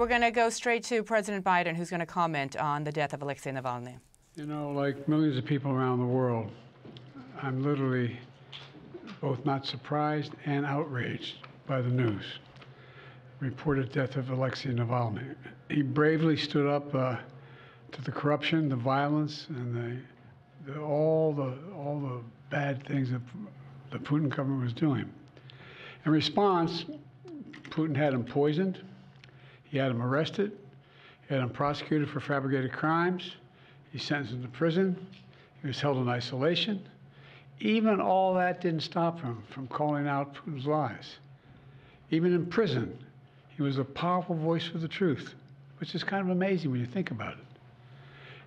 We're going to go straight to President Biden, who's going to comment on the death of Alexei Navalny. You know, like millions of people around the world, I'm literally both not surprised and outraged by the news. Reported death of Alexei Navalny. He bravely stood up uh, to the corruption, the violence, and the, the, all the all the bad things that the Putin government was doing. In response, Putin had him poisoned. He had him arrested. He had him prosecuted for fabricated crimes. He sentenced him to prison. He was held in isolation. Even all that didn't stop him from calling out Putin's lies. Even in prison, he was a powerful voice for the truth, which is kind of amazing when you think about it.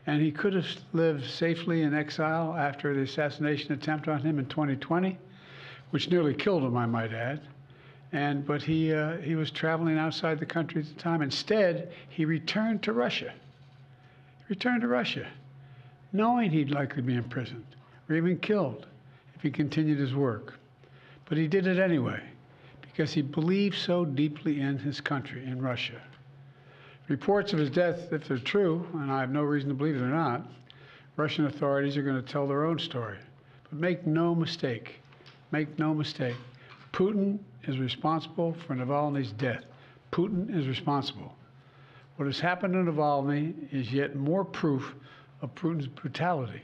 And he could have lived safely in exile after the assassination attempt on him in 2020, which nearly killed him, I might add. And, but he, uh, he was traveling outside the country at the time. Instead, he returned to Russia. He returned to Russia, knowing he'd likely be imprisoned or even killed if he continued his work. But he did it anyway because he believed so deeply in his country, in Russia. Reports of his death, if they're true, and I have no reason to believe they're not, Russian authorities are going to tell their own story. But make no mistake, make no mistake, Putin is responsible for Navalny's death. Putin is responsible. What has happened to Navalny is yet more proof of Putin's brutality.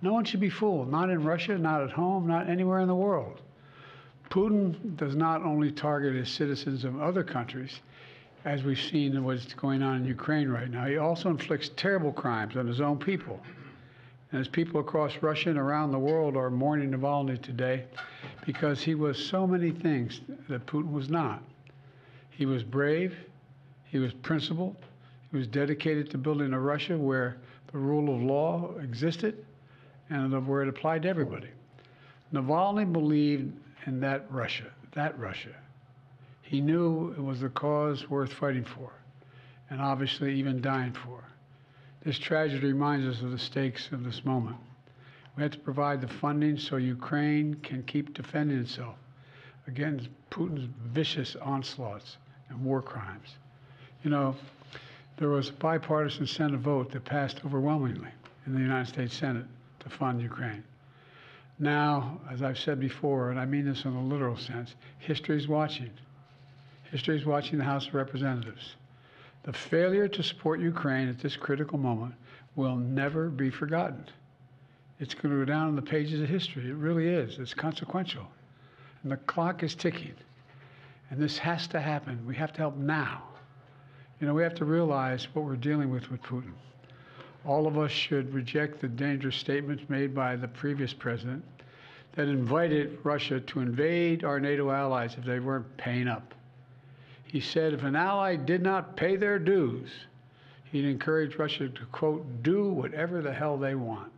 No one should be fooled, not in Russia, not at home, not anywhere in the world. Putin does not only target his citizens of other countries, as we've seen what's going on in Ukraine right now, he also inflicts terrible crimes on his own people. And as people across Russia and around the world are mourning Navalny today because he was so many things that Putin was not. He was brave, he was principled, he was dedicated to building a Russia where the rule of law existed and where it applied to everybody. Navalny believed in that Russia, that Russia. He knew it was a cause worth fighting for, and obviously even dying for. This tragedy reminds us of the stakes of this moment. We have to provide the funding so Ukraine can keep defending itself against Putin's vicious onslaughts and war crimes. You know, there was a bipartisan Senate vote that passed overwhelmingly in the United States Senate to fund Ukraine. Now, as I've said before, and I mean this in a literal sense, history is watching. History is watching the House of Representatives. The failure to support Ukraine at this critical moment will never be forgotten. It's going to go down in the pages of history. It really is. It's consequential. And the clock is ticking. And this has to happen. We have to help now. You know, we have to realize what we're dealing with with Putin. All of us should reject the dangerous statements made by the previous president that invited Russia to invade our NATO allies if they weren't paying up. He said if an ally did not pay their dues, he'd encourage Russia to, quote, do whatever the hell they want.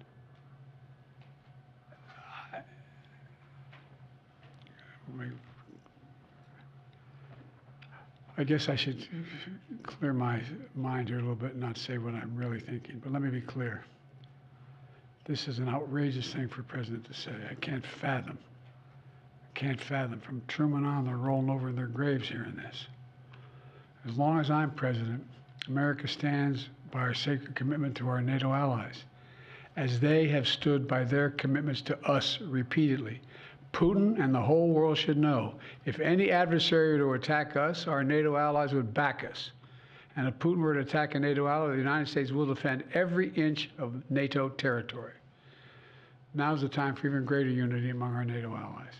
I guess I should clear my mind here a little bit and not say what I'm really thinking. But let me be clear. This is an outrageous thing for a president to say. I can't fathom. I can't fathom. From Truman on, they're rolling over in their graves hearing this. As long as I'm president, America stands by our sacred commitment to our NATO allies, as they have stood by their commitments to us repeatedly Putin and the whole world should know if any adversary were to attack us, our NATO allies would back us. And if Putin were to attack a NATO ally, the United States will defend every inch of NATO territory. Now is the time for even greater unity among our NATO allies.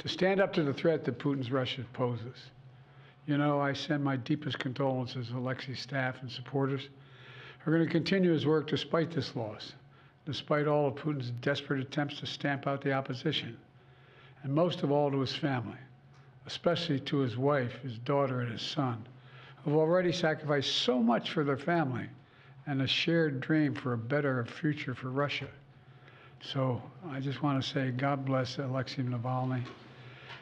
To stand up to the threat that Putin's Russia poses. You know, I send my deepest condolences to Alexei's staff and supporters. We're going to continue his work despite this loss, despite all of Putin's desperate attempts to stamp out the opposition and most of all to his family, especially to his wife, his daughter, and his son, who've already sacrificed so much for their family and a shared dream for a better future for Russia. So I just want to say God bless Alexei Navalny.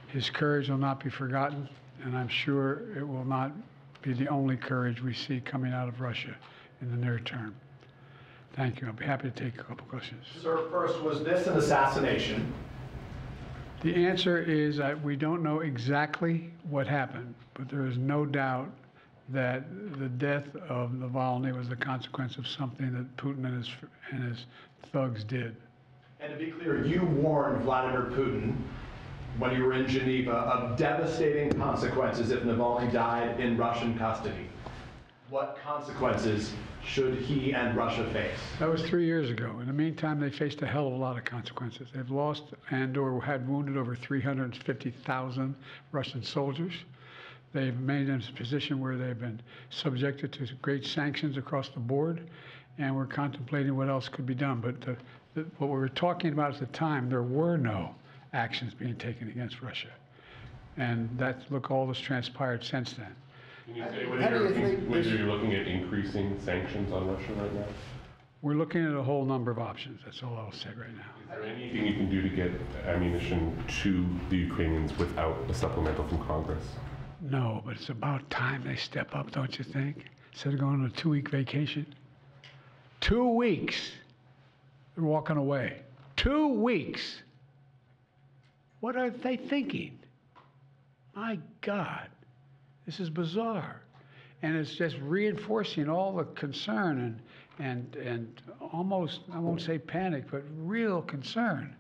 His courage will not be forgotten, and I'm sure it will not be the only courage we see coming out of Russia in the near term. Thank you. I'll be happy to take a couple questions. Sir, first, was this an assassination? The answer is that we don't know exactly what happened, but there is no doubt that the death of Navalny was the consequence of something that Putin and his, and his thugs did. And to be clear, you warned Vladimir Putin when you were in Geneva of devastating consequences if Navalny died in Russian custody. What consequences should he and Russia face? That was three years ago. In the meantime, they faced a hell of a lot of consequences. They've lost and/or had wounded over 350,000 Russian soldiers. They've made them a position where they've been subjected to great sanctions across the board, and we're contemplating what else could be done. But the, the, what we were talking about at the time, there were no actions being taken against Russia, and that, look all that's transpired since then. Can you say How whether do you you're, think whether this- you're looking at increasing sanctions on Russia right now? We're looking at a whole number of options. That's all I'll say right now. Is there anything you can do to get ammunition to the Ukrainians without a supplemental from Congress? No, but it's about time they step up, don't you think? Instead of going on a two week vacation. Two weeks. They're walking away. Two weeks. What are they thinking? My God, this is bizarre. And it's just reinforcing all the concern and, and, and almost, I won't say panic, but real concern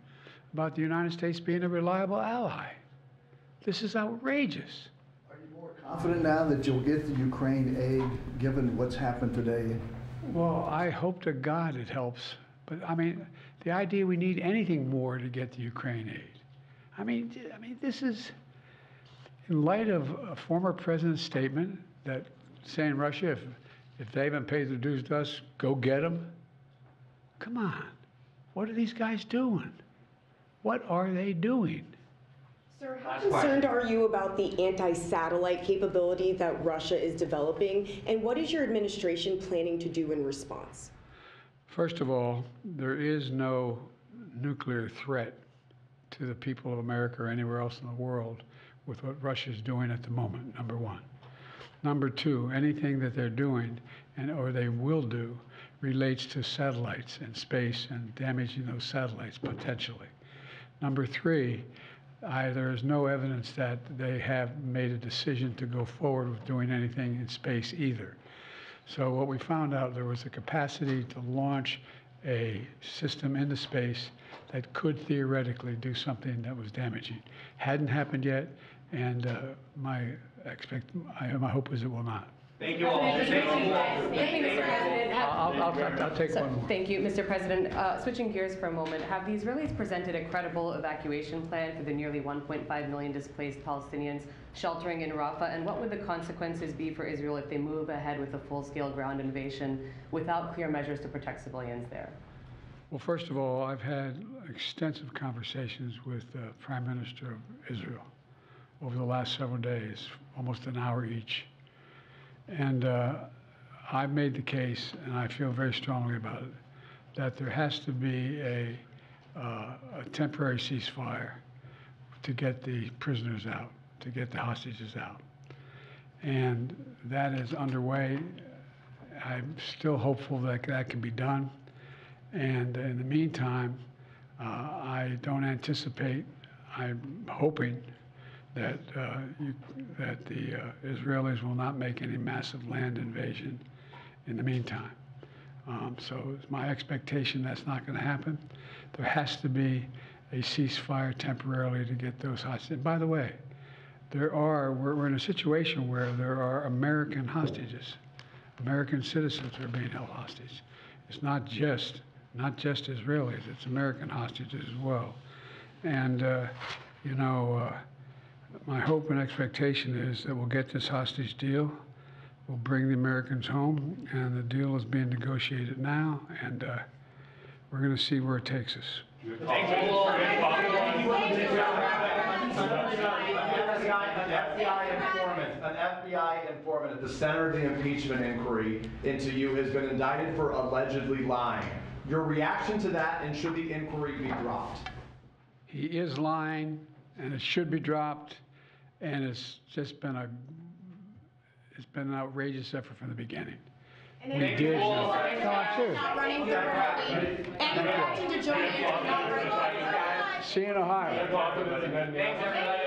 about the United States being a reliable ally. This is outrageous. Are you more confident now that you'll get the Ukraine aid, given what's happened today? Well, I hope to God it helps. But I mean, the idea we need anything more to get the Ukraine aid. I mean, I mean, this is in light of a former president's statement that saying Russia, if if they haven't paid their dues to us, go get them. Come on, what are these guys doing? What are they doing? Sir, how concerned are you about the anti-satellite capability that Russia is developing? And what is your administration planning to do in response? First of all, there is no nuclear threat to the people of America or anywhere else in the world with what Russia is doing at the moment, number one. Number two, anything that they're doing and or they will do relates to satellites and space and damaging those satellites potentially. Number three, I, there is no evidence that they have made a decision to go forward with doing anything in space either. So what we found out, there was a capacity to launch a system into space that could theoretically do something that was damaging. Hadn't happened yet, and uh, my expect, I, my hope is it will not. Thank you all. Thank you, Mr. President. I'll, I'll, I'll, I'll take So- one more. Thank you, Mr. President. Uh, Switching gears for a moment, have the Israelis presented a credible evacuation plan for the nearly 1.5 million displaced Palestinians sheltering in Rafah? And what would the consequences be for Israel if they move ahead with a full-scale ground invasion without clear measures to protect civilians there? Well, first of all, I've had extensive conversations with the Prime Minister of Israel over the last several days, almost an hour each. And uh, I've made the case, and I feel very strongly about it, that there has to be a, uh, a temporary ceasefire to get the prisoners out, to get the hostages out. And that is underway. I'm still hopeful that that can be done. And in the meantime, uh, I don't anticipate, I'm hoping that, uh, you, that the uh, Israelis will not make any massive land invasion in the meantime. Um, so it's my expectation that's not going to happen. There has to be a ceasefire temporarily to get those hostages. And by the way, there are, we're, we're in a situation where there are American hostages. American citizens are being held hostage. It's not just, not just Israelis, it's American hostages as well. And, uh, you know, uh, my hope and expectation is that we'll get this hostage deal. We'll bring the Americans home, and the deal is being negotiated now, and uh, we're going to see where it takes us. An FBI informant, an FBI informant at the center of the impeachment inquiry into you has been indicted for allegedly lying. Your reaction to that, and should the inquiry be dropped? He is lying, and it should be dropped, and it's just been a, it's been an outrageous effort from the beginning. We did. No, I'm. Not running for and to not running See you in Ohio. Thanks, everybody.